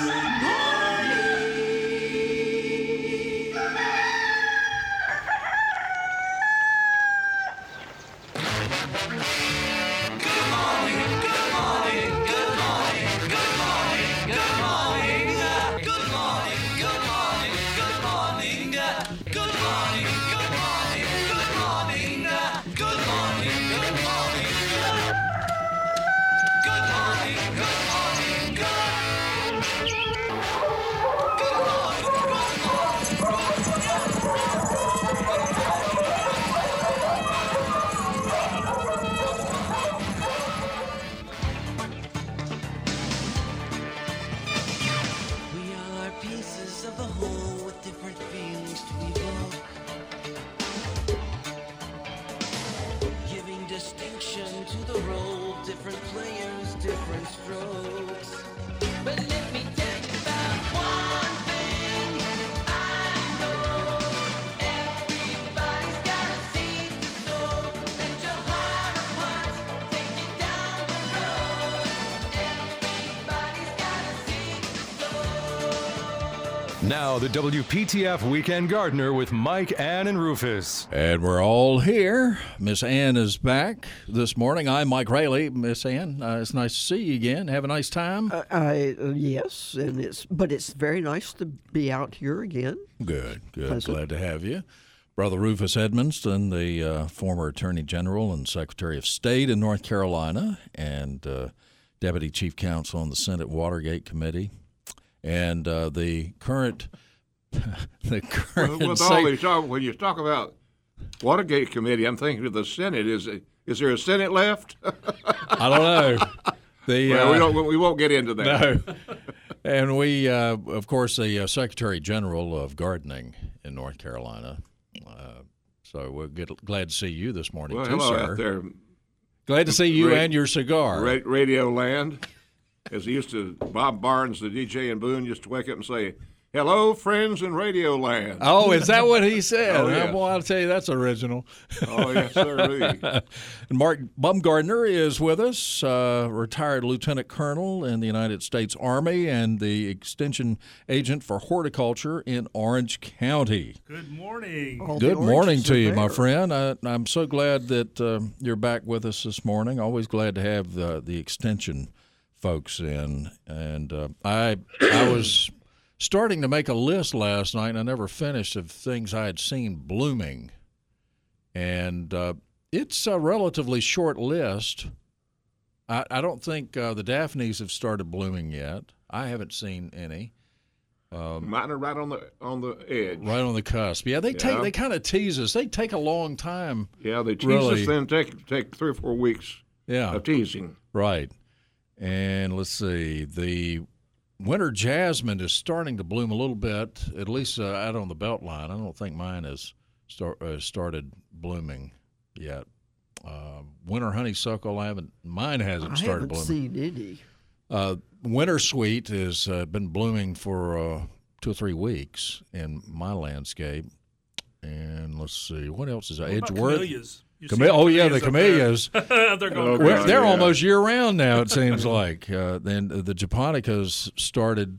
We Now, the WPTF Weekend Gardener with Mike, Ann, and Rufus. And we're all here. Miss Ann is back this morning. I'm Mike Raley. Miss Ann, uh, it's nice to see you again. Have a nice time. Uh, I uh, yes, and it's but it's very nice to be out here again. good, good. Pleasant. Glad to have you. Brother Rufus Edmisten, the uh, former Attorney General and Secretary of State in North Carolina, and uh, Deputy Chief Counsel on the Senate Watergate Committee, and uh, the current, the current. With all these talk, when you talk about Watergate Committee, I'm thinking of the Senate. Is is there a Senate left? I don't know. The, well, we uh, don't. We won't get into that. No. and we, uh, of course, the uh, Secretary General of Gardening in North Carolina. Uh, so we're good, glad to see you this morning, Well, too, hello sir. out there, Glad to see you Ra- and your cigar. Ra- Radio Land. As he used to, Bob Barnes, the DJ in Boone, used to wake up and say, "Hello, friends in Radio Land." Oh, is that what he said? Oh, yes. Boy, I'll tell you, that's original. Oh yes, sir. And Mark Bumgardner is with us, uh, retired lieutenant colonel in the United States Army and the extension agent for horticulture in Orange County. Good morning. All Good morning to are you, my friend. I, I'm so glad that uh, you're back with us this morning. Always glad to have the, the extension folks in. And uh, I I was starting to make a list last night, and I never finished of things I had seen blooming. And uh, it's a relatively short list. I, I don't think uh, the Daphnes have started blooming yet. I haven't seen any. Mine are right on the on the edge. Right on the cusp. Yeah, they take Yeah. they kind of tease us. They take a long time. Yeah, they tease Really? us, then take take three or four weeks Yeah, of teasing. right. And let's see, the winter jasmine is starting to bloom a little bit, at least uh, out on the belt line. I don't think mine has start, uh, started blooming yet. Uh, winter honeysuckle, I haven't. Mine hasn't I started haven't blooming. seen any. Uh, winter sweet has uh, been blooming for uh, two or three weeks in my landscape. And let's see, what else is that? What about Edgeworth. Camellias. You Came- see oh yeah, the camellias camellias. up there? They're going Oh, crazy. They're yeah. almost year round now. It seems like. Uh, then the japonicas started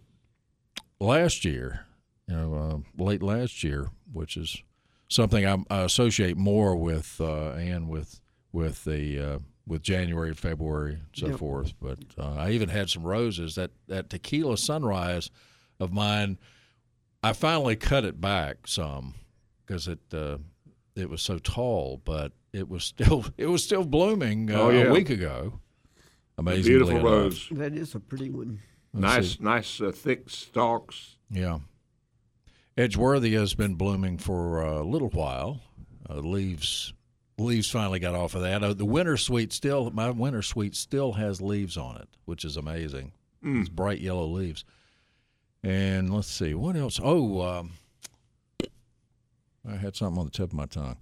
last year, you know, uh, late last year, which is something I'm, I associate more with uh, and with with the uh, with January, February, and so Yep. forth. But uh, I even had some roses. That that tequila sunrise of mine, I finally cut it back some because it uh, it was so tall, but it was still it was still blooming uh, Oh, yeah. a week ago. Amazingly Beautiful enough. rose. That is a pretty one. Let's Nice, see. nice uh, thick stalks. Yeah. Edgeworthia has been blooming for a little while. Uh, leaves leaves finally got off of that. Uh, the winter sweet still my winter sweet still has leaves on it, which is amazing. It's bright yellow leaves. And let's see what else. Oh, um, I had something on the tip of my tongue.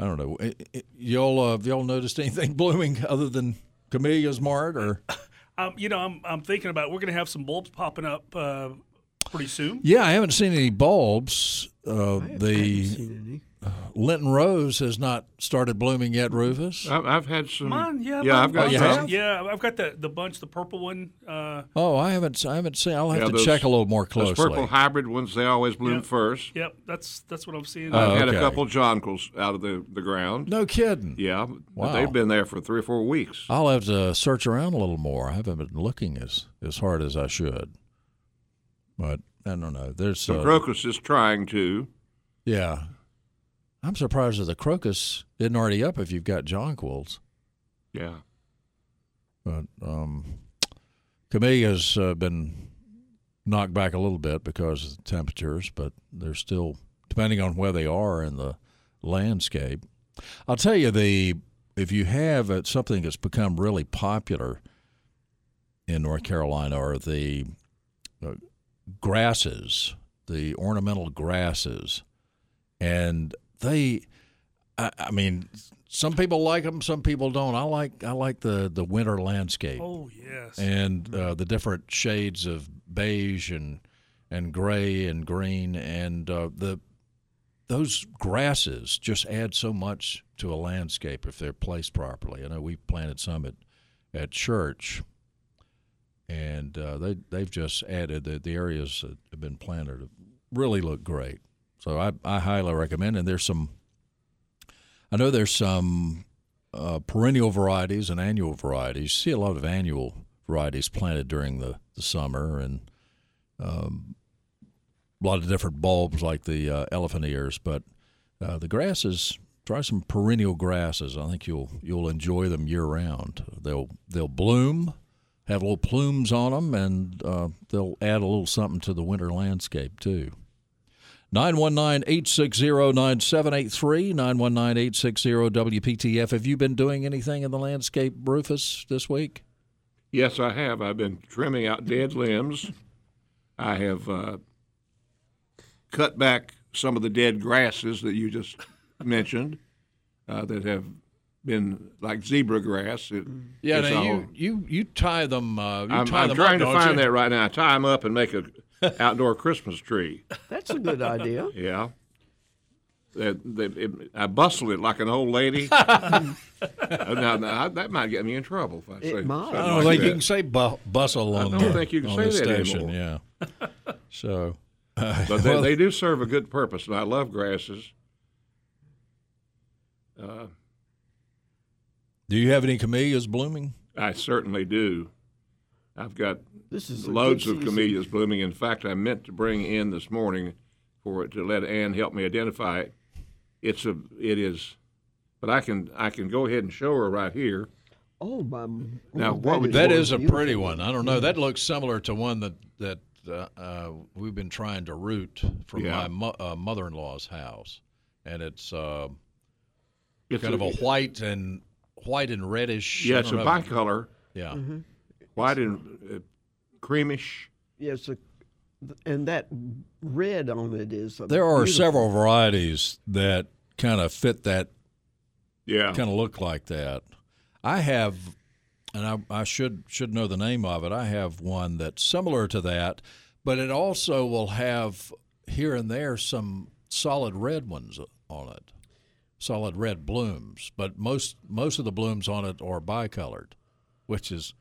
I don't know. It, it, y'all, uh, have y'all noticed anything blooming other than camellias, Mart? Or Um, you know, I'm, I'm thinking about we're going to have some bulbs popping up uh, pretty soon. yeah, I haven't seen any bulbs. Uh, I haven't the seen any. Lenten Rose has not started blooming yet, Rufus. I've, I've had some. Mine, yeah, yeah, I've got Oh, some. Yeah, I've got the the bunch, the purple one. Uh, Oh, I haven't. I haven't seen. I'll have Yeah, to those- check a little more closely. Those closely. purple hybrid ones, they always bloom Yep. first. yep, that's that's what I'm seeing. Oh, I've had okay. a couple jonquils out of the, the ground. no kidding. Yeah, but Wow. they've been there for three or four weeks. I'll have to search around a little more. I haven't been looking as as hard as I should. But I don't know. There's The uh, crocus is trying to. yeah. I'm surprised that the crocus isn't already up if you've got jonquils. Yeah. But um, camellias uh, been knocked back a little bit because of the temperatures, but they're still depending on where they are in the landscape. I'll tell you the if you have uh, something that's become really popular in North Carolina are the uh, grasses, the ornamental grasses, and they. I, I mean, some people like them, some people don't. I like I like the the winter landscape oh yes, and uh, the different shades of beige and and gray and green and uh, the those grasses just add so much to a landscape if they're placed properly. I know we planted some at at church, and uh, they they've just added the the areas that have been planted really look great. So I I highly recommend. And there's some. I know there's some uh, perennial varieties and annual varieties. You see a lot of annual varieties planted during the, the summer and um, a lot of different bulbs like the uh, elephant ears. But uh, the grasses, try some perennial grasses. I think you'll you'll enjoy them year round. They'll they'll bloom, have little plumes on them, and uh, they'll add a little something to the winter landscape too. 919-860-9783, 919-860-WPTF. Have you been doing anything in the landscape, Rufus, this week? Yes, I have. I've been trimming out dead limbs. I have uh, cut back some of the dead grasses that you just mentioned uh, that have been like zebra grass. It, Yeah, now all- you, you you tie them. Uh, you I'm, tie I'm them trying up, to find you? that right now. I tie them up and make a outdoor Christmas tree. That's a good idea. Yeah. That they, it, I bustle it like an old lady. now, now, that might get me in trouble if I say. It might. I don't like think that. you can say bu- bustle on I don't the, think you can on say the that station. anymore. Yeah. So, But they, they do serve a good purpose, and I love grasses. Uh, do you have any camellias blooming? I certainly do. I've got This is loads good of season. camellias blooming. In fact, I meant to bring in this morning for it to let Ann help me identify it. It's a, it is, but I can I can go ahead and show her right here. Oh, my. Now, oh, what would- That one a beautiful. pretty one. I don't know. That looks similar to one that that uh, uh, we've been trying to root from Yeah. my mo- uh, mother-in-law's house, and it's uh, It's kind a, of a white and white and reddish. yeah, it's a don't know. bicolor, Yeah. White and uh, creamish. Yes, a, and that red on it is. A There are beautiful- several varieties that kind of fit that Yeah, kind of look like that. I have, and I, I should should know the name of it. I have one that's similar to that, but it also will have here and there some solid red ones on it, solid red blooms. But most most of the blooms on it are bicolored, which is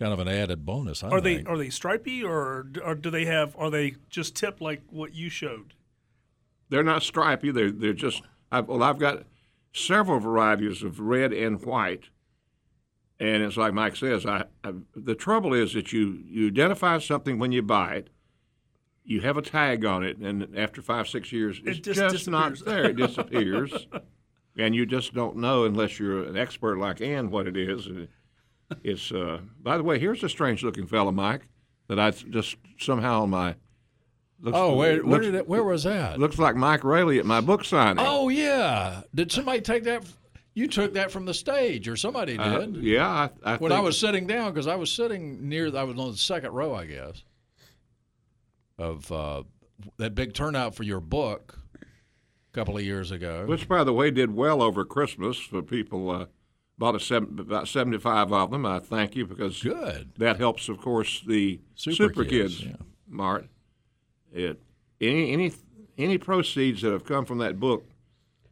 kind of an added bonus. I are they are they stripy or or do they have are they just tipped like what you showed? they're not stripy. They're they're just. I've, well, I've got several varieties of red and white, and it's like Mike says. I, I the trouble is that you you identify something when you buy it. You have a tag on it, and after five six years, it's just just, not there. It disappears, and you just don't know unless you're an expert like Ann what it is. And It's. Uh, by the way, here's a strange looking fellow, Mike, that I just somehow on my. Looks, oh, where where looks, did it, where was that? looks like Mike Raley at my book signing. Oh yeah, did somebody take that? You took that from the stage, or somebody did. Uh, yeah, I, I when I was sitting down, because I was sitting near, I was on the second row, I guess, of uh, that big turnout for your book a couple of years ago. which by the way did well over Christmas for people. Uh, bought a seven, about seventy-five of them. I thank you because Good. that helps, of course, the Super super, Kids, kids. yeah. Mart. It any any any proceeds that have come from that book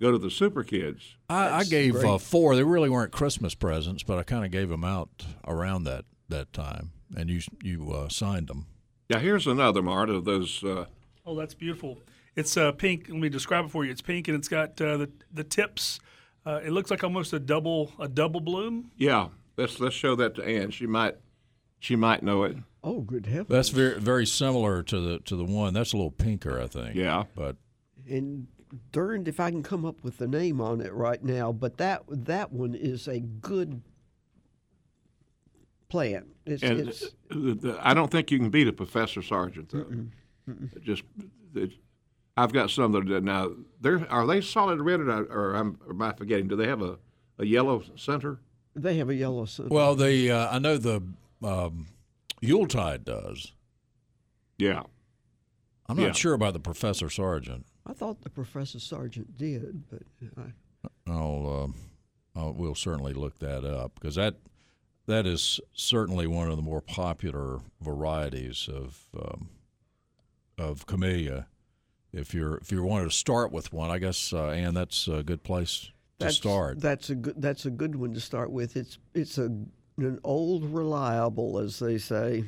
go to the Super Kids. I, I gave uh, four. They really weren't Christmas presents, but I kind of gave them out around that that time, and you you uh, signed them. Yeah, here's another Mart of those. Uh, Oh, that's beautiful. It's uh, pink. Let me describe it for you. It's pink and it's got uh, the the tips. Uh, it looks like almost a double a double bloom. yeah, let's let's show that to Ann. She might she might know it. Oh, good heavens! That's very very similar to the to the one. That's a little pinker, I think. Yeah. but And darned if I can come up with the name on it right now, but that that one is a good plant. It's, And it's the- the- I don't think you can beat a Professor Sargent though. It Just it, I've got some that are now they're are they solid red or, or, I'm, am I forgetting? Do they have a, a yellow center? they have a yellow sun. well, the uh, I know the um, Yuletide does. Yeah. I'm not Yeah. sure about the Professor Sargent. I thought the Professor Sargent did, but I, I'll, um I'll we'll certainly look that up because that that is certainly one of the more popular varieties of um, of camellia. If you're if you wanted to start with one, I guess, uh, Ann, that's a good place to that's start. That's a good. That's a good one to start with. It's it's a an old reliable, as they say.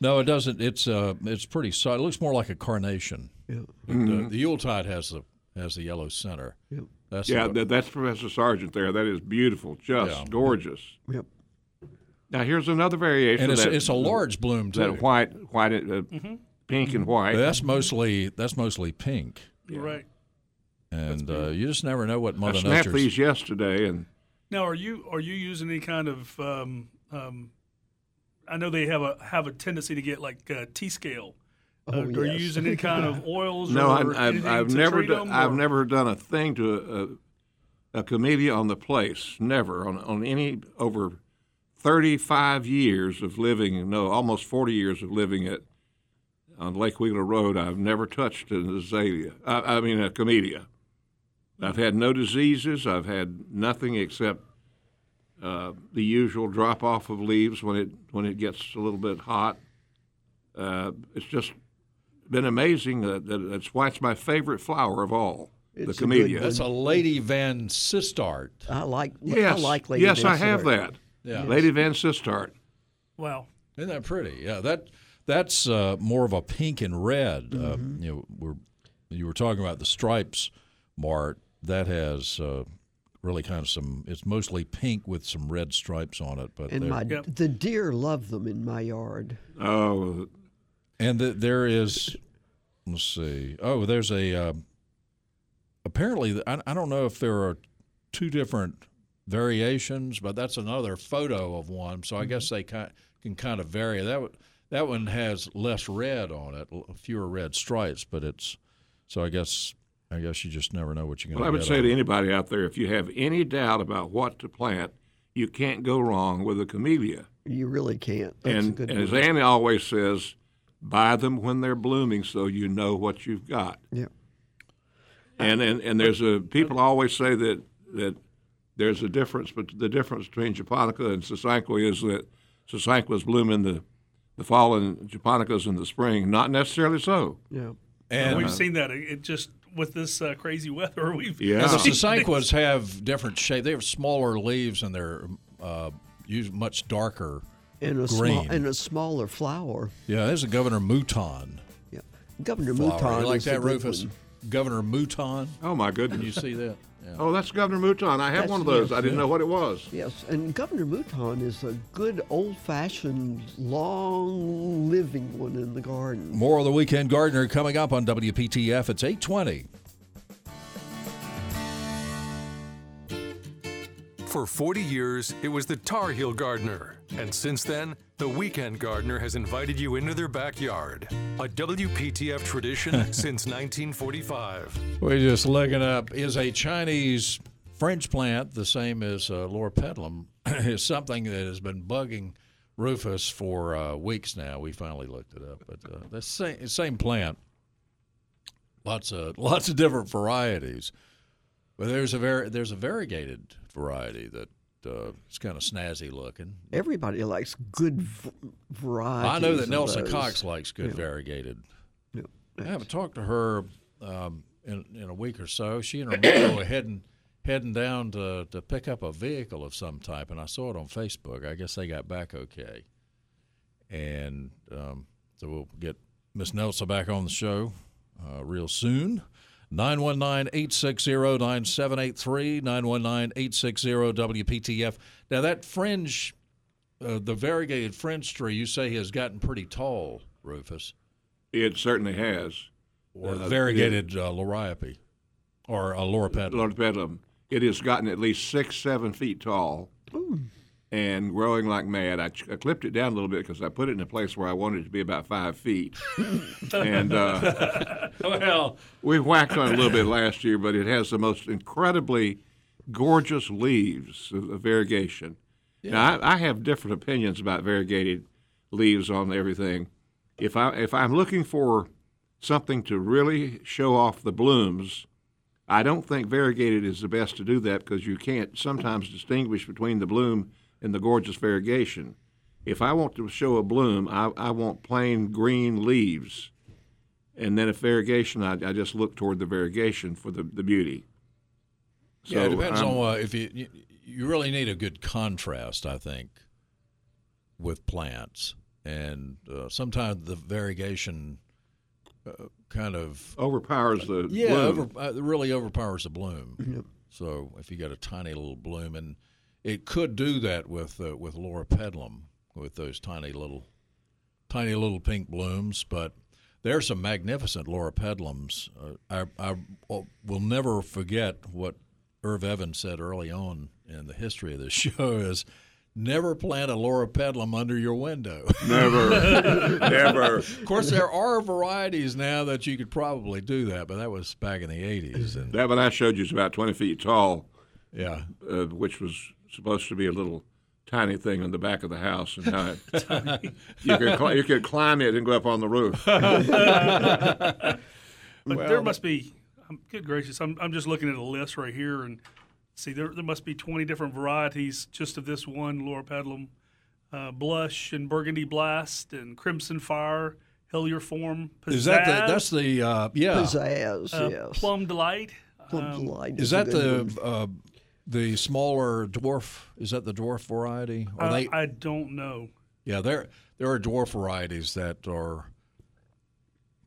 No, it doesn't. It's uh, it's pretty solid. It looks more like a carnation. Yeah. But, uh, the Yuletide has the has the yellow center. Yep. That's Yeah, the- that's Professor Sargent there. That is beautiful, just Yeah. gorgeous. Yep. Now here's another variation. and it's, that, it's a large bloom too. that white, white, uh, pink and white. That's mostly that's mostly pink, Right. and uh, you just never know what I Mother snapped Nature's. these yesterday, and Now, are you are you using any kind of? Um, um, I know they have a have a tendency to get like uh, tea scale. Uh, Oh, Are you using any kind of oils? no, or I, I've, I've to never, treat done, them, I've never done a thing to a, a, a camellia on the place. Never on on any over thirty five years of living. No, almost forty years of living at on Lake Wheeler Road. I've never touched an azalea. I, I mean a camellia. I've had no diseases. I've had nothing except uh, the usual drop off of leaves when it when it gets a little bit hot. Uh, it's just been amazing. That, that that's why it's my favorite flower of all, It's the a good camellia. That's a Lady Vansittart. I like. yes, I like Lady yes, I have Vansittart. that. Yeah. Lady Vansittart. Wow. Isn't that pretty? Yeah, that that's uh, more of a pink and red. Uh, you know, we're you were talking about the stripes, Mart. That has uh, really kind of some. It's mostly pink with some red stripes on it, but And my Yep. the deer love them in my yard. Oh, and th- there is. Let's see. Oh, there's a. Uh, apparently, I, I don't know if there are two different variations, but that's another photo of one. So I guess they kind can kind of vary. That one- that one has less red on it, fewer red stripes, but it's. So I guess I guess you just never know what you're going to. well, I would say to anybody out there, if you have any doubt about what to plant, you can't go wrong with a camellia. You really can't. That's and, good and as one. Annie always says, buy them when they're blooming so you know what you've got. Yeah. And and, and there's a people always say that that there's a difference, but the difference between japonica and sasanqua is that sasanquas bloom in the the fall and japonicas in the spring. Not necessarily so. Yeah. and we've seen that. It it just with this uh, crazy weather, we've Yeah. The sasanquas have different shape. They have smaller leaves and they're uh, much darker. And a Green. small and a smaller flower. Yeah, there's a Governor Mouton Yeah. Governor flower. Mouton you like that, Rufus? one. Governor Mouton. Oh my Can goodness. you see that? Yeah. Oh, that's Governor Mouton. I have That's- one of those. yes, I didn't know what it was. Yes, and Governor Mouton is a good old-fashioned, long-living one in the garden. More of the Weekend Gardener coming up on WPTF. It's 820. For 40 years, it was the Tar Heel Gardener. And since then, the Weekend Gardener has invited you into their backyard. A WPTF tradition since 1945. We're just looking up is a Chinese fringe plant the same as uh, Loropetalum is something that has been bugging Rufus for uh, weeks now. We finally looked it up, but uh, the same same plant. Lots of lots of different varieties, but there's a very there's a variegated variety that uh, is kind of snazzy looking. Everybody likes good v- varieties. I know that Nelson those. Cox likes good Yeah. variegated. Yeah. I haven't talked to her. Um, in, in a week or so. She and her mother were heading heading down to to pick up a vehicle of some type, and I saw it on Facebook. I guess they got back okay, and um, so we'll get Miss Nelson back on the show uh, real soon. 919-860-9783, 919-860-WPTF. Now that fringe, uh, the variegated fringe tree, you say has gotten pretty tall, Rufus, It certainly has. or Uh, variegated uh, loriope, or a loropetalum. Lord Bedlam. It has gotten at least six, seven feet tall and growing like mad. I, ch- I clipped it down a little bit because I put it in a place where I wanted it to be about five feet. and uh, well, we whacked on it a little bit last year, but it has the most incredibly gorgeous leaves of, of variegation. Now, I, I have different opinions about variegated leaves on everything. If I if I'm looking for something to really show off the blooms, I don't think variegated is the best to do that because you can't sometimes distinguish between the bloom and the gorgeous variegation. If I want to show a bloom, I, I want plain green leaves. And then if variegation, I, I just look toward the variegation for the, the beauty. yeah, it depends I'm- on uh, if you, you you really need a good contrast, I think, with plants, and uh, sometimes the variegation uh, kind of overpowers the yeah bloom. over, uh, really overpowers the bloom. So if you got a tiny little bloom, and it could do that with uh, with Loropetalum with those tiny little tiny little pink blooms, but. There's some magnificent Loropetalums. Uh, I, I will never forget what Irv Evans said early on in the history of this show is never plant a Loropetalum under your window. Never, never. of course, there are varieties now that you could probably do that, but that was back in the 80s. And That one I showed you is about 20 feet tall, yeah, uh, which was supposed to be a little tiny thing on the back of the house, and now it, you could cli- you could climb it and go up on the roof. But there must be. Um, good gracious! I'm I'm just looking at a list right here and see there there must be 20 different varieties just of this one Loropetalum, uh, blush and burgundy blast and crimson fire, hillier form, pizzazz, is that the that's the uh, yeah? Pizzazz, uh, yes. plum delight. Plum delight Is a that the uh, the smaller dwarf? Is that the dwarf variety? Are Uh, they? I don't know. Yeah, there there are dwarf varieties that are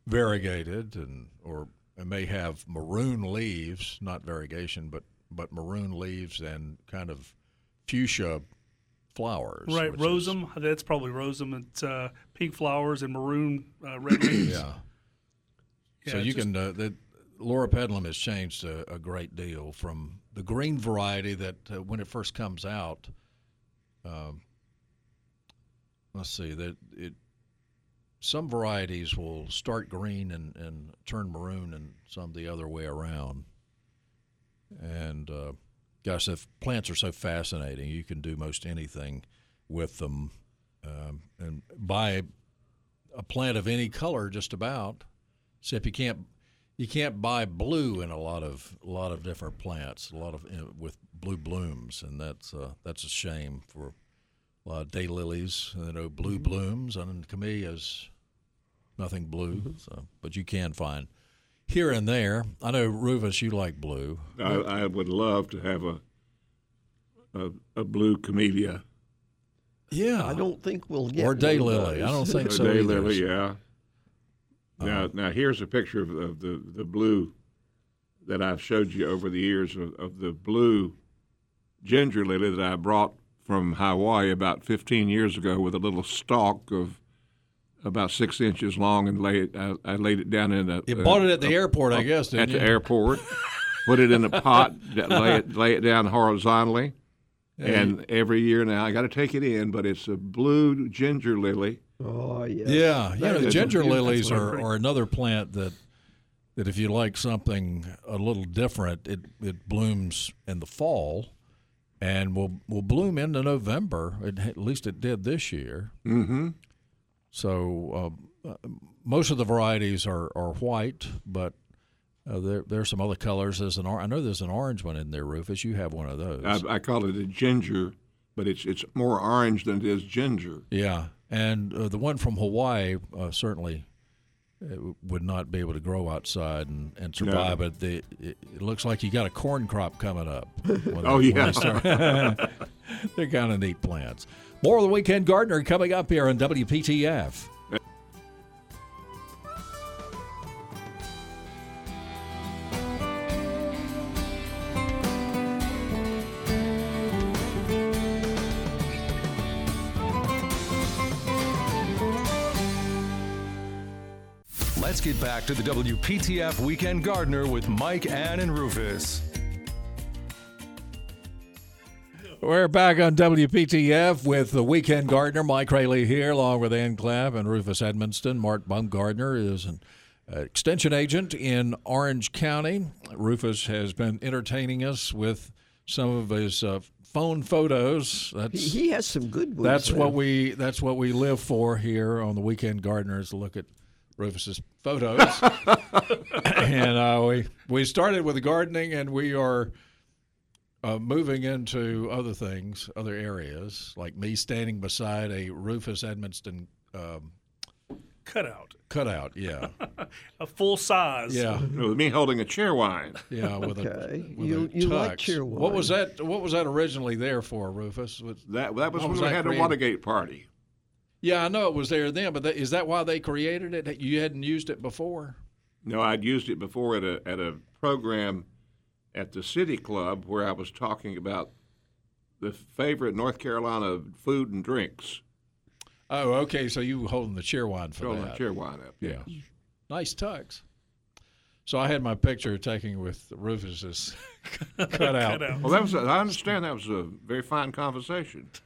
variegated and or and may have maroon leaves, not variegation, but but maroon leaves and kind of fuchsia flowers. Right, which is- rosum. That's probably rosum. It's uh, pink flowers and maroon uh, red leaves. Yeah. Yeah, so you just- can uh, the Loropetalum has changed a, a great deal from the green variety that uh, when it first comes out. Um, let's see that it. Some varieties will start green and, and turn maroon, and some the other way around. And uh, gosh, if plants are so fascinating, you can do most anything with them. Um, and buy a plant of any color, just about. Except you can't you can't buy blue in a lot of a lot of different plants, a lot of you know, with blue blooms, and that's uh, that's a shame for a lot of daylilies. You know, blue mm-hmm. blooms, and camellias, nothing blue. Mm-hmm. So, but you can find here and there. I know Rufus, you like blue. I, I would love to have a a, a blue camellia. Yeah, I don't think we'll get or one of daylily. I don't think A so either. daylily, yeah. Now, now here's a picture of, of the, the blue that I've showed you over the years of, of the blue ginger lily that I brought from Hawaii about 15 years ago with a little stalk of about six inches long and lay it, I, I laid it down in a. You uh, bought it at the airport, I guess, didn't at you? the airport. Put it in a pot, lay it lay it down horizontally, and every year now I got to take it in. But it's a blue ginger lily. Oh, yes. Yeah, is a ginger lilies are, are another plant that that if you like something a little different, it it blooms in the fall and will will bloom into November. It, at least it did this year. Mm-hmm. So uh, most of the varieties are, are white, but uh, there there's some other colors. There's an or- I know there's an orange one in there, Rufus. You have one of those. I, I call it a ginger, but it's it's more orange than it is ginger. Yeah, and uh, the one from Hawaii uh, certainly would not be able to grow outside and, and survive. But the, it, it looks like you got a corn crop coming up. Oh, yeah. they They're kind of neat plants. More of the Weekend Gardener coming up here on WPTF. Get back to the WPTF Weekend Gardener with Mike, Ann, and Rufus. We're back on WPTF with the Weekend Gardener. Mike Raley here, along with Ann Clapp and Rufus Edmisten. Mark Baumgardner is an uh, extension agent in Orange County. Rufus has been entertaining us with some of his uh, phone photos. He, That's he has some good ones. that's there. what we that's what we live for here on the Weekend Gardener is to look at Rufus's photos. and uh, we we started with the gardening, and we are uh, moving into other things, other areas, like me standing beside a Rufus Edmisten um, Cutout, cutout. Yeah, a full size. yeah, With me holding a Cheerwine. yeah. With Okay. a with You- a you like tux. cheer What was that? What was that originally there for, Rufus? Was, That that was when was we had the created? Watergate party. Yeah, I know it was there then, but that, is that why they created it? You hadn't used it before? No, I'd used it before at a at a program at the City Club where I was talking about the favorite North Carolina food and drinks. Oh, okay. So you were holding the Cheerwine for Throwing that? the Cheerwine up. Yeah. Nice tux. So I had my picture taken with Rufus's cut out. Cutout. Well, that was. A, I understand that was a very fine conversation.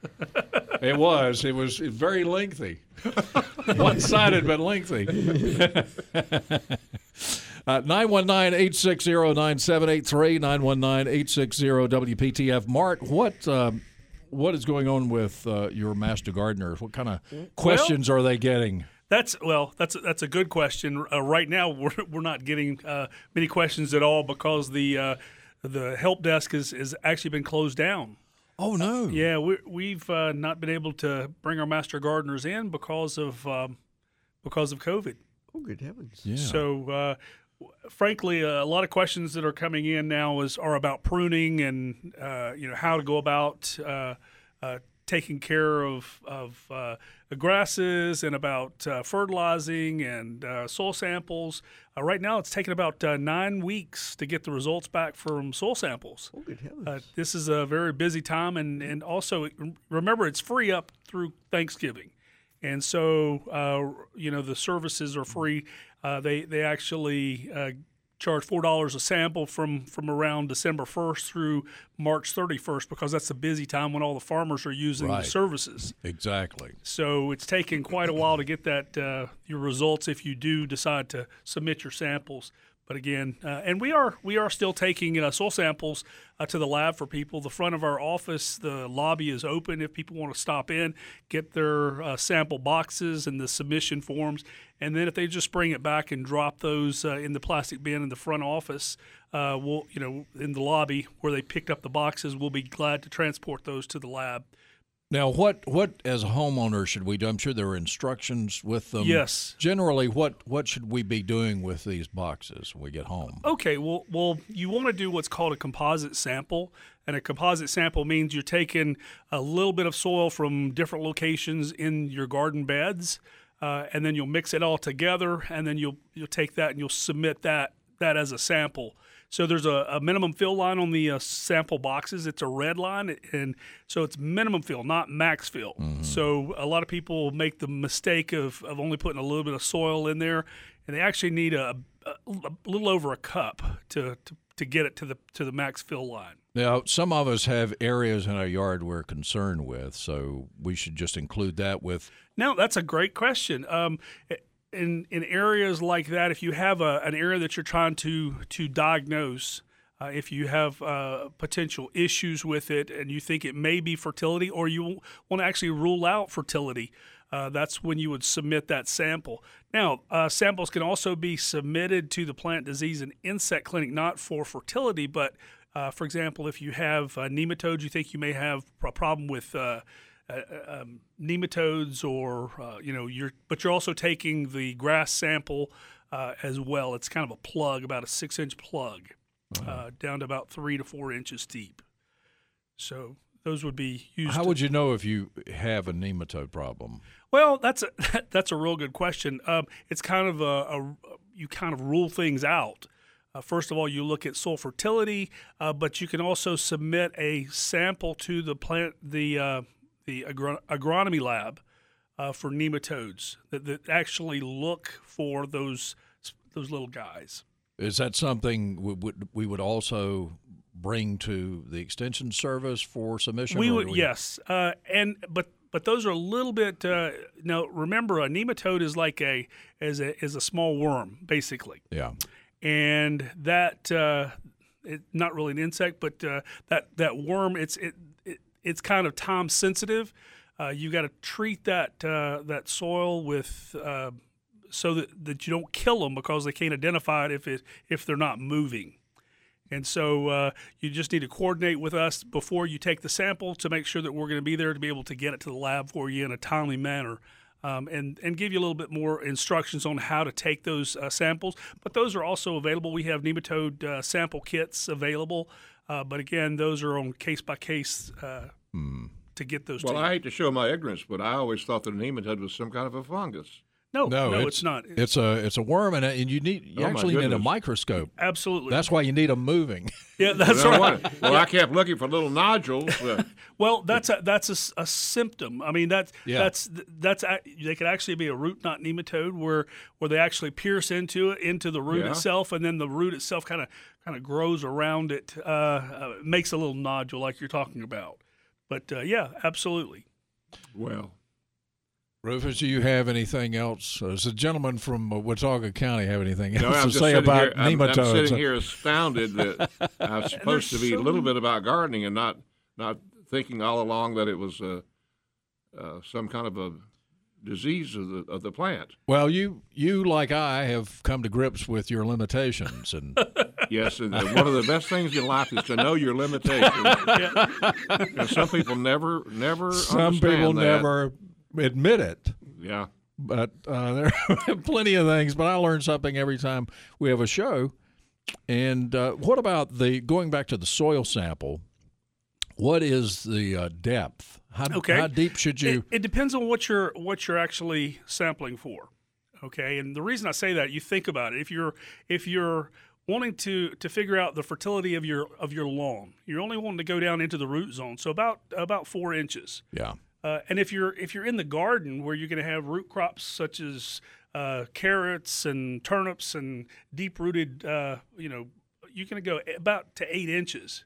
It was. It was very lengthy. One-sided but lengthy. Uh, 919-860-9783, 919-860-WPTF. Mark, what um, what is going on with uh, your master gardeners? What kind of questions are they getting? That's well. That's that's a good question. Uh, right now, we're, we're not getting uh, many questions at all because the uh, the help desk is is actually been closed down. Oh no. Yeah, we, we've uh, not been able to bring our master gardeners in because of um, because of COVID. Oh, good heavens. Yeah. So, uh, w- frankly, uh, a lot of questions that are coming in now is are about pruning and uh, you know how to go about uh, uh, taking care of of uh, the grasses and about uh, fertilizing and uh, soil samples. Uh, right now, it's taken about uh, nine weeks to get the results back from soil samples. Oh, good. Uh, this is a very busy time, and and also remember it's free up through Thanksgiving, and so uh, you know the services are free. Uh, they they actually uh, charge four dollars a sample from from around December first through March thirty first because that's a busy time when all the farmers are using Right. the services. Exactly. So it's taken quite a while to get that uh, your results if you do decide to submit your samples. But again, uh, and we are we are still taking uh, soil samples uh, to the lab for people. The front of our office, the lobby is open if people want to stop in, get their uh, sample boxes and the submission forms, and then if they just bring it back and drop those uh, in the plastic bin in the front office, uh, we'll you know in the lobby where they picked up the boxes, we'll be glad to transport those to the lab. Now, what what as a homeowner should we do? I'm sure there are instructions with them. Yes. Generally, what what should we be doing with these boxes when we get home? Okay, well, well, you want to do what's called a composite sample, and a composite sample means you're taking a little bit of soil from different locations in your garden beds, uh, and then you'll mix it all together, and then you'll you'll take that and you'll submit that that as a sample. So there's a, a minimum fill line on the uh, sample boxes. It's a red line, and so it's minimum fill, not max fill. So a lot of people make the mistake of, of only putting a little bit of soil in there, and they actually need a, a, a little over a cup to, to, to get it to the to the max fill line. Now, some of us have areas in our yard we're concerned with, so we should just include that with. No, that's a great question. Um, in in areas like that, if you have a, an area that you're trying to to diagnose, uh, if you have uh, potential issues with it, and you think it may be fertility, or you want to actually rule out fertility, uh, that's when you would submit that sample. Now, uh, samples can also be submitted to the plant disease and insect clinic, not for fertility, but uh, for example, if you have uh, nematodes, you think you may have a problem with uh, um, nematodes or uh, you know you're but you're also taking the grass sample uh, as well. It's kind of a plug, about a six inch plug, uh, down to about three to four inches deep. So those would be used. How to- would you know if you have a nematode problem? Well, that's a that's a real good question. Um, it's kind of a, a you kind of rule things out. Uh, first of all, you look at soil fertility, uh, but you can also submit a sample to the plant the uh, the agro- agronomy lab uh, for nematodes that, that actually look for those those little guys. Is that something we would we would also bring to the extension service for submission? We would do yes, uh, and but but those are a little bit. Uh, now remember, a nematode is like a is a is a small worm basically. Yeah. and that uh, it, not really an insect, but uh, that that worm it's it, it it's kind of time sensitive. Uh, you got to treat that uh, that soil with uh, so that, that you don't kill them because they can't identify it if it if they're not moving. And so uh, you just need to coordinate with us before you take the sample to make sure that we're going to be there to be able to get it to the lab for you in a timely manner. Um, and, and give you a little bit more instructions on how to take those uh, samples. But those are also available. We have nematode uh, sample kits available. Uh, but again, those are on case by case uh, to get those. Well, to I hate to show my ignorance, but I always thought that a nematode was some kind of a fungus. no, No, no, it's, not. It's a it's a worm, and, and you need you Oh, actually need a microscope. Absolutely. That's why you need them moving. yeah, that's Well, right. what- well, I kept looking for little nodules. Uh, Well, that's a that's a s- a, symptom. I mean, that's Yeah. that's that's a- they could actually be a root knot nematode where where they actually pierce into it into the root Yeah. itself, and then the root itself kind of kind of grows around it, uh, uh, makes a little nodule like you're talking about. But uh, yeah, absolutely. well, Rufus, do you have anything else? Uh, does the gentleman from uh, Watauga County have anything else no, I'm to say sitting about here. I'm, I'm sitting here astounded that I was supposed to be a little bit about gardening and not not thinking all along that it was uh, uh, some kind of a disease of the of the plant. Well, you you like I have come to grips with your limitations, and Yes, and one of the best things in life is to know your limitations. And some people never, never. some understand people that. never admit it. Yeah, But uh, there are plenty of things. But I learn something every time we have a show. And uh, what about the going back to the soil sample? What is the uh, depth? How, Okay. how deep should you? It, it depends on what you're what you're actually sampling for. Okay, and the reason I say that, you think about it. If you're if you're wanting to to figure out the fertility of your of your lawn, you're only wanting to go down into the root zone, so about about four inches. yeah. Uh, and if you're if you're in the garden where you're going to have root crops such as uh, carrots and turnips and deep rooted, uh, you know, you're going to go about to eight inches.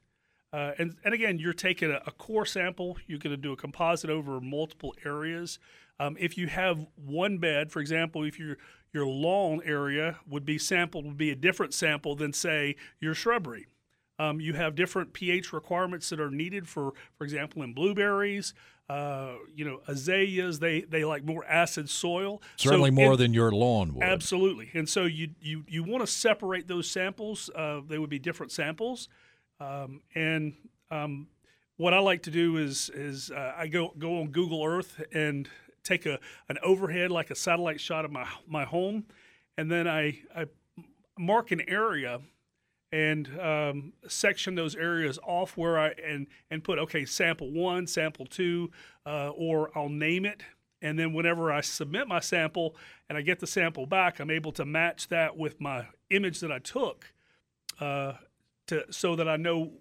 Uh, and, and again, you're taking a, a core sample. You're going to do a composite over multiple areas. Um, if you have one bed, for example, if your your lawn area would be sampled would be a different sample than say your shrubbery. Um, you have different pH requirements that are needed for, for example, in blueberries. Uh, you know, azaleas they they like more acid soil. So Certainly more in- than your lawn would. Absolutely. And so you you you want to separate those samples. Uh, they would be different samples. Um, and um, what I like to do is is uh, I go go on Google Earth and take a an overhead like a satellite shot of my my home, and then I I mark an area and um, section those areas off where I and and put okay sample one, sample two, uh, or I'll name it. And then whenever I submit my sample and I get the sample back, I'm able to match that with my image that I took, uh, to so that I know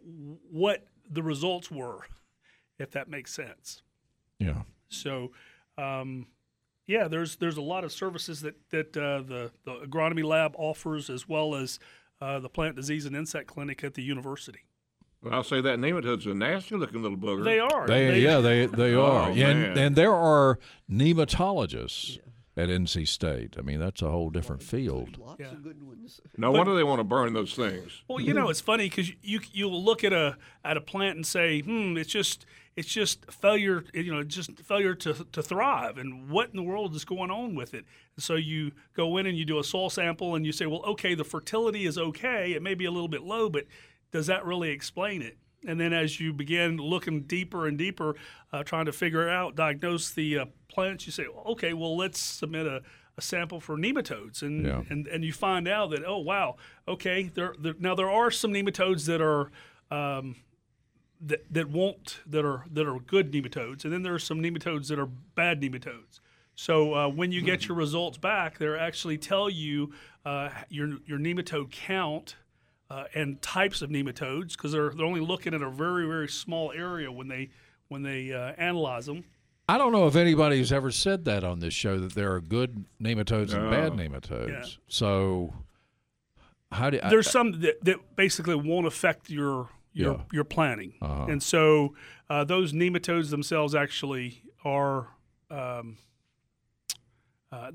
what the results were, if that makes sense. yeah. So, um, yeah, there's there's a lot of services that that uh, the the agronomy lab offers, as well as uh, the plant disease and insect clinic at the university. well, I'll say that nematode's a nasty looking little booger. They are. They, yeah, they they Oh, are, man. and and there are nematologists at NC State. I mean, that's a whole different field. Lots Yeah. of good ones. No wonder they want to burn those things. Well, you know, it's funny because you you'll look at a at a plant and say, hmm, it's just it's just failure, you know, just failure to to thrive, and what in the world is going on with it? So you go in and you do a soil sample, and you say, well, okay, the fertility is okay, it may be a little bit low, but does that really explain it? and then as you begin looking deeper and deeper, uh, trying to figure out, diagnose the uh, plants, you say, okay, well, let's submit a, a sample for nematodes, and, Yeah. and and you find out that oh wow, okay, there, there now there are some nematodes that are. Um, that, that won't that are that are good nematodes, and then there are some nematodes that are bad nematodes. So uh, when you get your results back, they actually tell you uh, your your nematode count uh, and types of nematodes because they're they're only looking at a very very small area when they when they uh, analyze them. I don't know if anybody's ever said that on this show that there are good nematodes and bad nematodes. Yeah. So how do I, There's some that, that basically won't affect your your Yeah. your planting, Uh-huh. and so uh, those nematodes themselves actually are. Um, uh,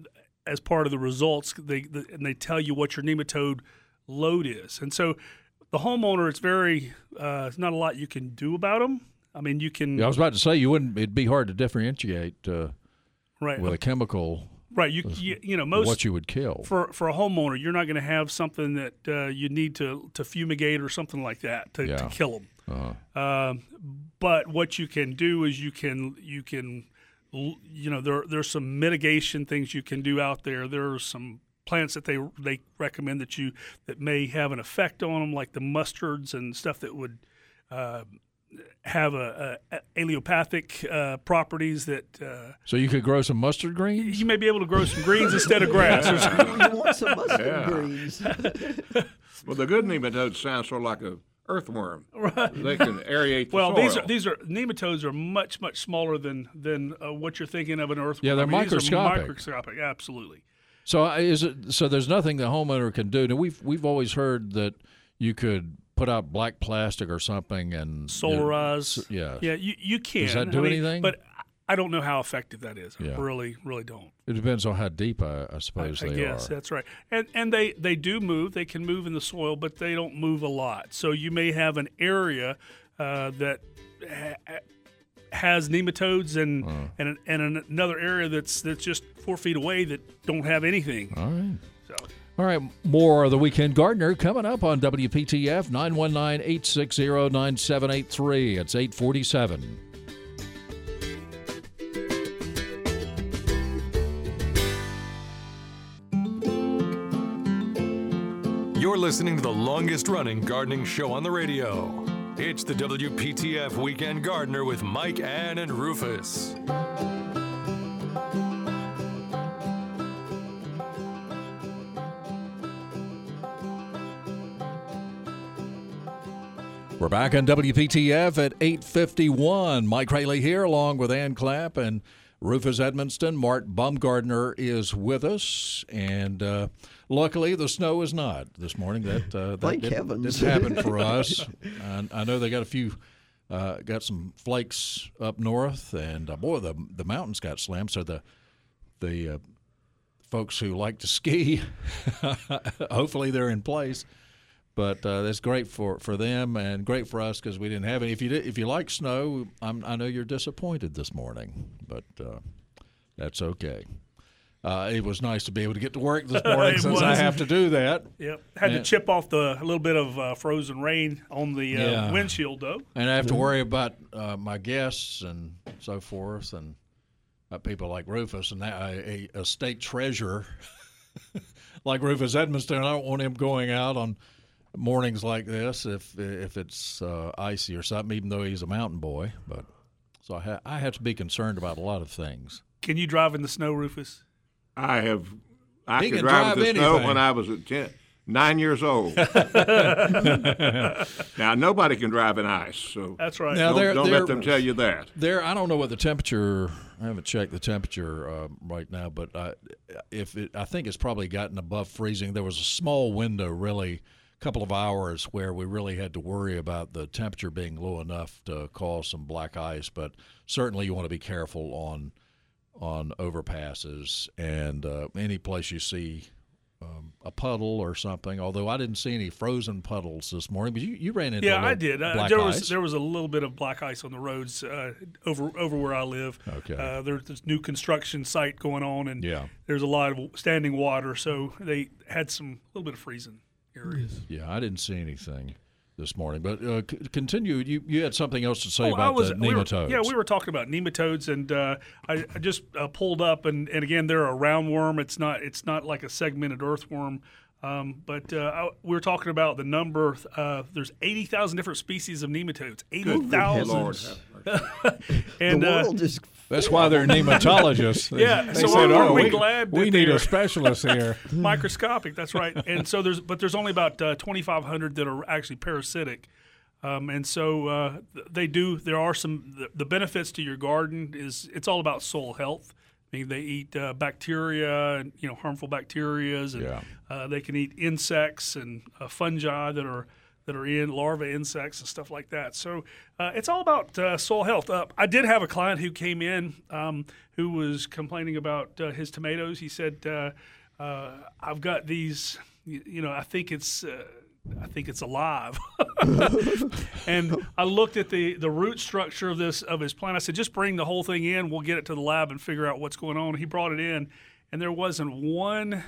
as part of the results, they the, and they tell you what your nematode load is, and so the homeowner, it's very, uh, it's not a lot you can do about them. I mean, you can Yeah, I was about to say you wouldn't. It'd be hard to differentiate uh, right, with a chemical right. You, you you know most what you would kill. for for a homeowner, you're not going to have something that uh, you need to to fumigate or something like that to, Yeah. to kill them. Uh, Um, but what you can do is you can you can you know there there's some mitigation things you can do out there. There are some plants that they they recommend that you that may have an effect on them, like the mustards and stuff that would. Uh, have a, a, a allelopathic uh, properties that uh, so you could grow some mustard greens. you may be able to grow some greens instead of grass. There's- you want some mustard Yeah. greens. Well, the good nematodes sound sort of like a earthworm. Right. They can aerate the Well, soil. these are these are nematodes are much much smaller than than uh, what you're thinking of an earthworm. Yeah, they're I mean, these are microscopic. microscopic, absolutely. So uh, is it? So there's nothing the homeowner can do. Now we've we've always heard that you could put out black plastic or something and Solarize. yeah. yeah, you you can. Does that do I mean, anything? But I don't know how effective that is. Yeah. I really really don't. It depends on how deep I, I I, suppose I they guess are. that's right. And and they they do move. They can move in the soil, but they don't move a lot. So you may have an area uh, that. Ha- has nematodes and Uh. and and another area that's that's just four feet away that don't have anything. All right. All right, more of the Weekend Gardener coming up on WPTF 919-860-9783. It's 847. You're listening to the longest running gardening show on the radio. It's the WPTF Weekend Gardener with Mike, Ann, and Rufus. We're back on WPTF at 851. Mike Raley here along with Ann Clapp and Rufus Edmisten. Mark Bumgardner is with us. And uh, luckily, the snow is not this morning. That, uh, that Thank didn't, heavens. didn't happen for us. and I know they got a few, uh, got some flakes up north. And uh, boy, the, the mountains got slammed. So the, the uh, folks who like to ski, hopefully they're in place but uh, that's great for, for them and great for us because we didn't have any. If you did, if you like snow, I'm, I know you're disappointed this morning, but uh, that's okay. Uh, it was nice to be able to get to work this morning since I have to do that. Yep. Had Yeah. to chip off the a little bit of uh, frozen rain on the uh, Yeah. windshield, though. And I have to worry about uh, my guests and so forth, and people like Rufus and that, a, a, a state treasurer like Rufus Edmisten. I don't want him going out on mornings like this if if it's uh, icy or something. Even though he's a mountain boy, but so I, ha- I have to be concerned about a lot of things. Can you drive in the snow, Rufus? I have. I He could can drive, drive the snow when I was at 10, nine years old. now nobody can drive in ice, so That's right. Now, don't, they're- don't they're- let them tell you that. There, I don't know what the temperature. I haven't checked the temperature uh, right now, but I, if it, I think it's probably gotten above freezing. There was a small window, really, a couple of hours where we really had to worry about the temperature being low enough to cause some black ice. But certainly, you want to be careful on on overpasses and uh, any place you see um, a puddle or something. Although I didn't see any frozen puddles this morning, but you, you ran into yeah, I did. Uh, there ice. was there was a little bit of black ice on the roads uh, over over where I live. Okay. Uh, there's this new construction site going on, and Yeah. there's a lot of standing water, so they had some a little bit of freezing areas. Yeah, I didn't see anything. this morning. But uh, c- continue. You you had something else to say Oh, about was- the we were- nematodes. yeah, we were talking about nematodes, and uh, I, I just uh, pulled up, and, and again, they're a roundworm. It's not it's not like a segmented earthworm. Um, but uh, I, we were talking about the number. Uh, there's 80,000 different species of nematodes. 80,000. Lord, have And the uh, is That's why they're nematologists. They- Yeah, They so said, aren't "Oh, we we, glad we need a specialist here." microscopic. That's right. And so there's, but there's only about uh, 2,500 that are actually parasitic. Um, and so uh, they do. There are some. The, the benefits to your garden is it's all about soil health. I mean, they eat uh, bacteria and you know harmful bacterias, and Yeah. uh, they can eat insects and uh, fungi that are that are in larva insects and stuff like that. So uh, it's all about uh, soil health. Uh, I did have a client who came in um, who was complaining about uh, his tomatoes. He said, uh, uh, "I've got these. You, you know, I think it's." I think it's alive. and I looked at the, the root structure of this of his plant. I said, just bring the whole thing in. We'll get it to the lab and figure out what's going on. He brought it in, and there wasn't one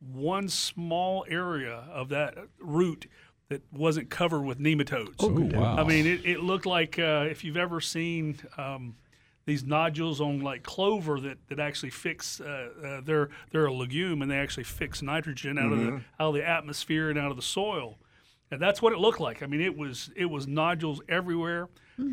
one small area of that root that wasn't covered with nematodes. Oh, wow. I mean, it, it looked like uh, if you've ever seen um, these nodules on like clover that, that actually fix uh, uh, they're they're a legume and they actually fix nitrogen out of the out of the atmosphere and out of the soil, and that's what it looked like. I mean, it was it was nodules everywhere.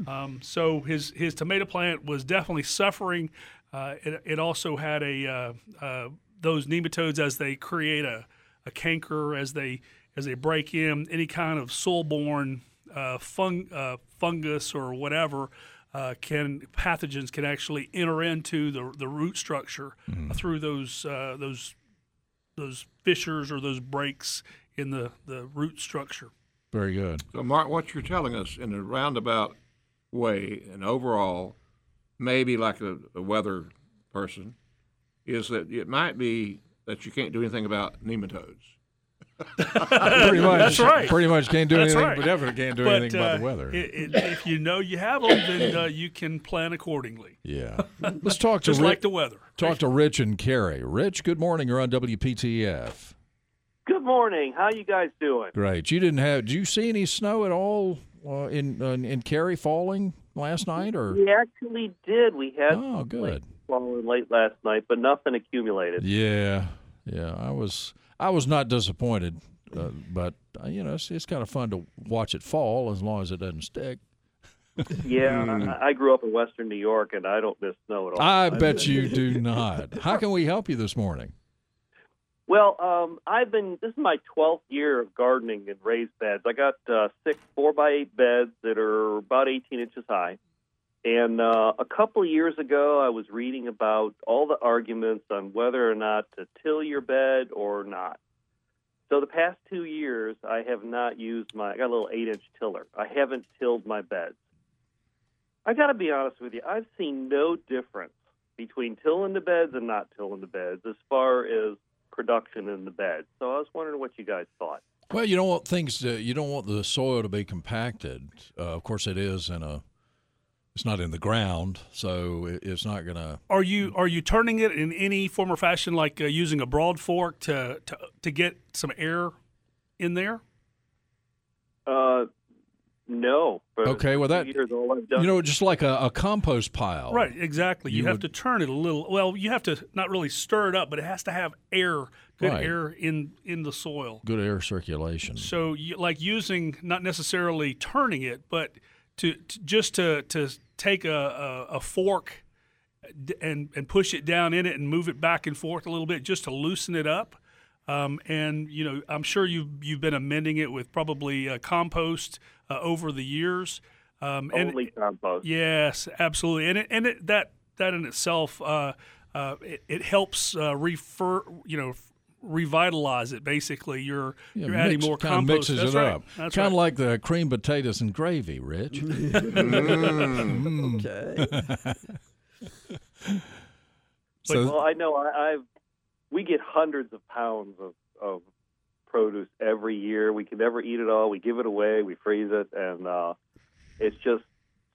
Um, so his his tomato plant was definitely suffering. Uh, it, it also had a uh, uh, those nematodes as they create a, a canker as they as they break in any kind of soil-borne uh, fung, uh, fungus or whatever uh, can pathogens can actually enter into the, the root structure through those uh, those those fissures or those breaks in the, the root structure. Very good. So, Mark, what you're telling us in a roundabout way, and overall, maybe like a, a weather person, is that it might be that you can't do anything about nematodes. Pretty much. That's right. Pretty much can't do That's anything, right. but definitely can't do But anything about the uh, weather. it- it- if you know you have them, then uh, you can plan accordingly, Yeah. Let's talk to Rich. just Rick. like the weather. talk to Rich and Cary. Rich, good morning. You're on WPTF. Good morning. How you guys doing? Great. You didn't have? Did you see any snow at all uh, in uh, in Cary falling last night? Or We actually did. We had oh, some good. falling late last night, but nothing accumulated. Yeah, yeah. I was I was not disappointed, uh, but uh, you know it's, it's kind of fun to watch it fall as long as it doesn't stick. Yeah, Hmm. I, I grew up in Western New York, and I don't miss snow at all. I bet you do not. How can we help you this morning? well, um, I've been. This is my twelfth year of gardening in raised beds. I got uh, six four by eight beds that are about eighteen inches high. And uh, a couple of years ago, I was reading about all the arguments on whether or not to till your bed or not. So the past two years, I have not used my. I got a little eight-inch tiller. I haven't tilled my beds. I got to be honest with you. I've seen no difference between tilling the beds and not tilling the beds as far as production in the beds. So I was wondering what you guys thought. Well, you don't want things to. You don't want the soil to be compacted. Uh, of course, it is in a. It's not in the ground, so it's not going to. Are you are you turning it in any form or fashion, like uh, using a broad fork to, to to get some air in there? Uh, no. Okay, well, that- two years, all I've done. You know, just like a, a compost pile. Right, exactly. You, You have would- to turn it a little. Well, you have to not really stir it up, but it has to have air, good Right. air in in the soil. Good air circulation. So, you, like using not necessarily turning it, but to, to just to to take a, a, a fork and and push it down in it and move it back and forth a little bit just to loosen it up. Um, and you know, I'm sure you've you've been amending it with probably uh, compost uh, over the years. Um, and only compost. Yes, absolutely, and it, and it, that that in itself uh, uh, it, it helps uh, refer you know revitalize it. Basically, you're Yeah, you're adding more kinda compost. mixes That's it right. up. That's kind of like the cream potatoes and gravy, Rich. okay. so well, I know I, I've we get hundreds of pounds of, of produce every year. We can never eat it all. We give it away. We freeze it, and uh, it's just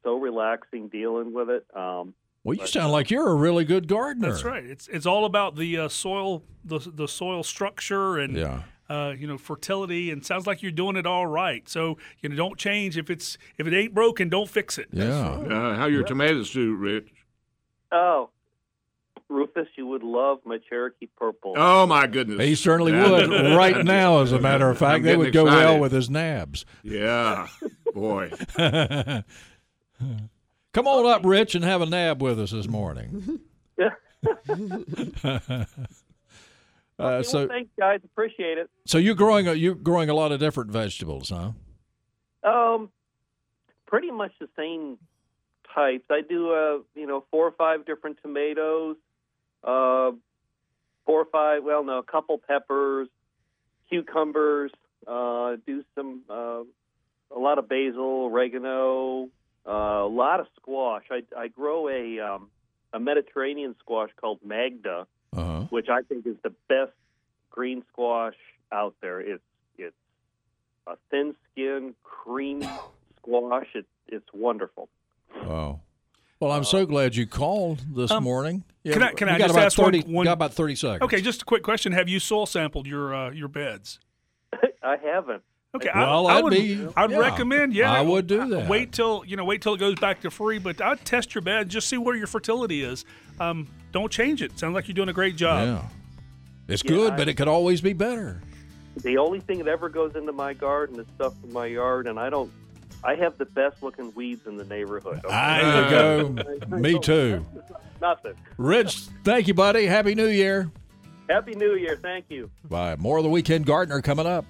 so relaxing dealing with it. Um, well, you sound like you're a really good gardener. That's right. It's it's all about the uh, soil the the soil structure and Yeah. uh, you know, fertility, and sounds like you're doing it all right. So you know, don't change if it's if it ain't broken, don't fix it. Yeah. Uh, how your tomatoes do, Rich? Oh, Rufus, you would love my Cherokee Purple. Oh my goodness! He certainly Yeah. would right now, as a matter of fact. They getting would go well with his nabs. Yeah, boy. Come on up, Rich, and have a nab with us this morning. Uh, so, so, thanks, guys. Appreciate it. so you're growing a, you're growing a lot of different vegetables, huh? Um, pretty much the same types. I do, uh, you know, four or five different tomatoes, uh, four or five. Well, no, a couple peppers, cucumbers. Uh, do some, uh, a lot of basil, oregano, uh, a lot of squash. I, I grow a um, a Mediterranean squash called Magda, Uh huh. which I think is the best green squash out there. It's it's a thin skin cream squash. It, it's wonderful. Wow. Well, I'm so glad you called this Um, morning. can I- can you I got just about ask one- one- Got about thirty seconds. Okay, just a quick question: Have you soil sampled your uh, your beds? I haven't. Okay, Well, I, I that'd be- I'd yeah. recommend. Yeah, I would do that. Wait till you know, wait till it goes back to free. But I'd test your bed, just see where your fertility is. Um, don't change it. Sounds like you're doing a great job. Yeah. It's Yeah, good, I- but it could always be better. The only thing that ever goes into my garden is stuff from my yard, and I don't. I have the best looking weeds in the neighborhood. okay? There you go. Me too. Nothing. Rich, thank you, buddy. Happy New Year. Happy New Year. Thank you. Bye. More of the Weekend Gardener coming up.